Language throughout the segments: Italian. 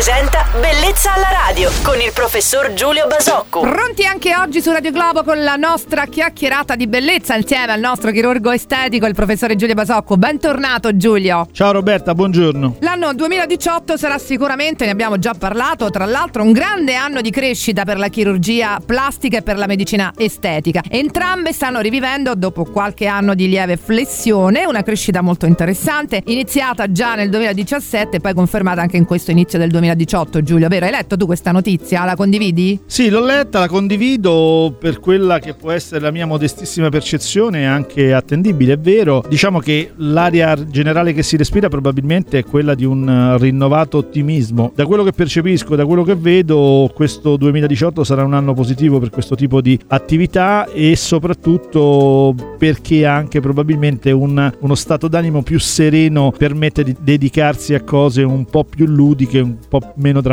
presenta Bellezza alla radio con il professor Giulio Basocco. Pronti anche oggi su Radio Globo con la nostra chiacchierata di bellezza insieme al nostro chirurgo estetico, il professore Giulio Basocco. Bentornato Giulio. Ciao Roberta, buongiorno. L'anno 2018 sarà sicuramente, ne abbiamo già parlato, tra l'altro un grande anno di crescita per la chirurgia plastica e per la medicina estetica. Entrambe stanno rivivendo, dopo qualche anno di lieve flessione, una crescita molto interessante, iniziata già nel 2017 e poi confermata anche in questo inizio del 2018, Giulio, vero? Hai letto tu questa notizia? La condividi? Sì, l'ho letta, la condivido per quella che può essere la mia modestissima percezione, anche attendibile, è vero. Diciamo che l'aria generale che si respira probabilmente è quella di un rinnovato ottimismo. Da quello che percepisco, da quello che vedo, questo 2018 sarà un anno positivo per questo tipo di attività e soprattutto perché anche probabilmente un, uno stato d'animo più sereno permette di dedicarsi a cose un po' più ludiche, un po' meno drammatiche.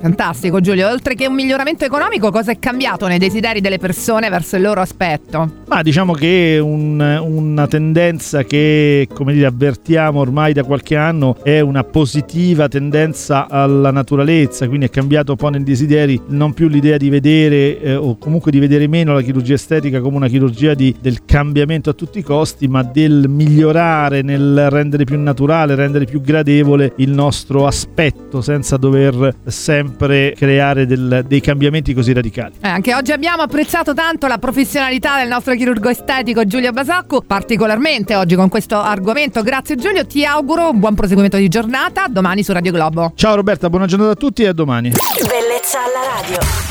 Fantastico Giulio, oltre che un miglioramento economico, cosa è cambiato nei desideri delle persone verso il loro aspetto? Ma diciamo che un, una tendenza che, come dire, avvertiamo ormai da qualche anno è una positiva tendenza alla naturalezza, quindi è cambiato un po' nei desideri non più l'idea di vedere eh, o comunque di vedere meno la chirurgia estetica come una chirurgia di, del cambiamento a tutti i costi, ma del migliorare nel rendere più naturale, rendere più gradevole il nostro aspetto senza dover sempre creare del, dei cambiamenti così radicali. Eh, anche oggi abbiamo apprezzato tanto la professionalità del nostro chirurgo estetico Giulio Basacco, particolarmente oggi con questo argomento. Grazie Giulio, ti auguro un buon proseguimento di giornata, domani su Radio Globo. Ciao Roberta, buona giornata a tutti e a domani. Bellezza alla radio.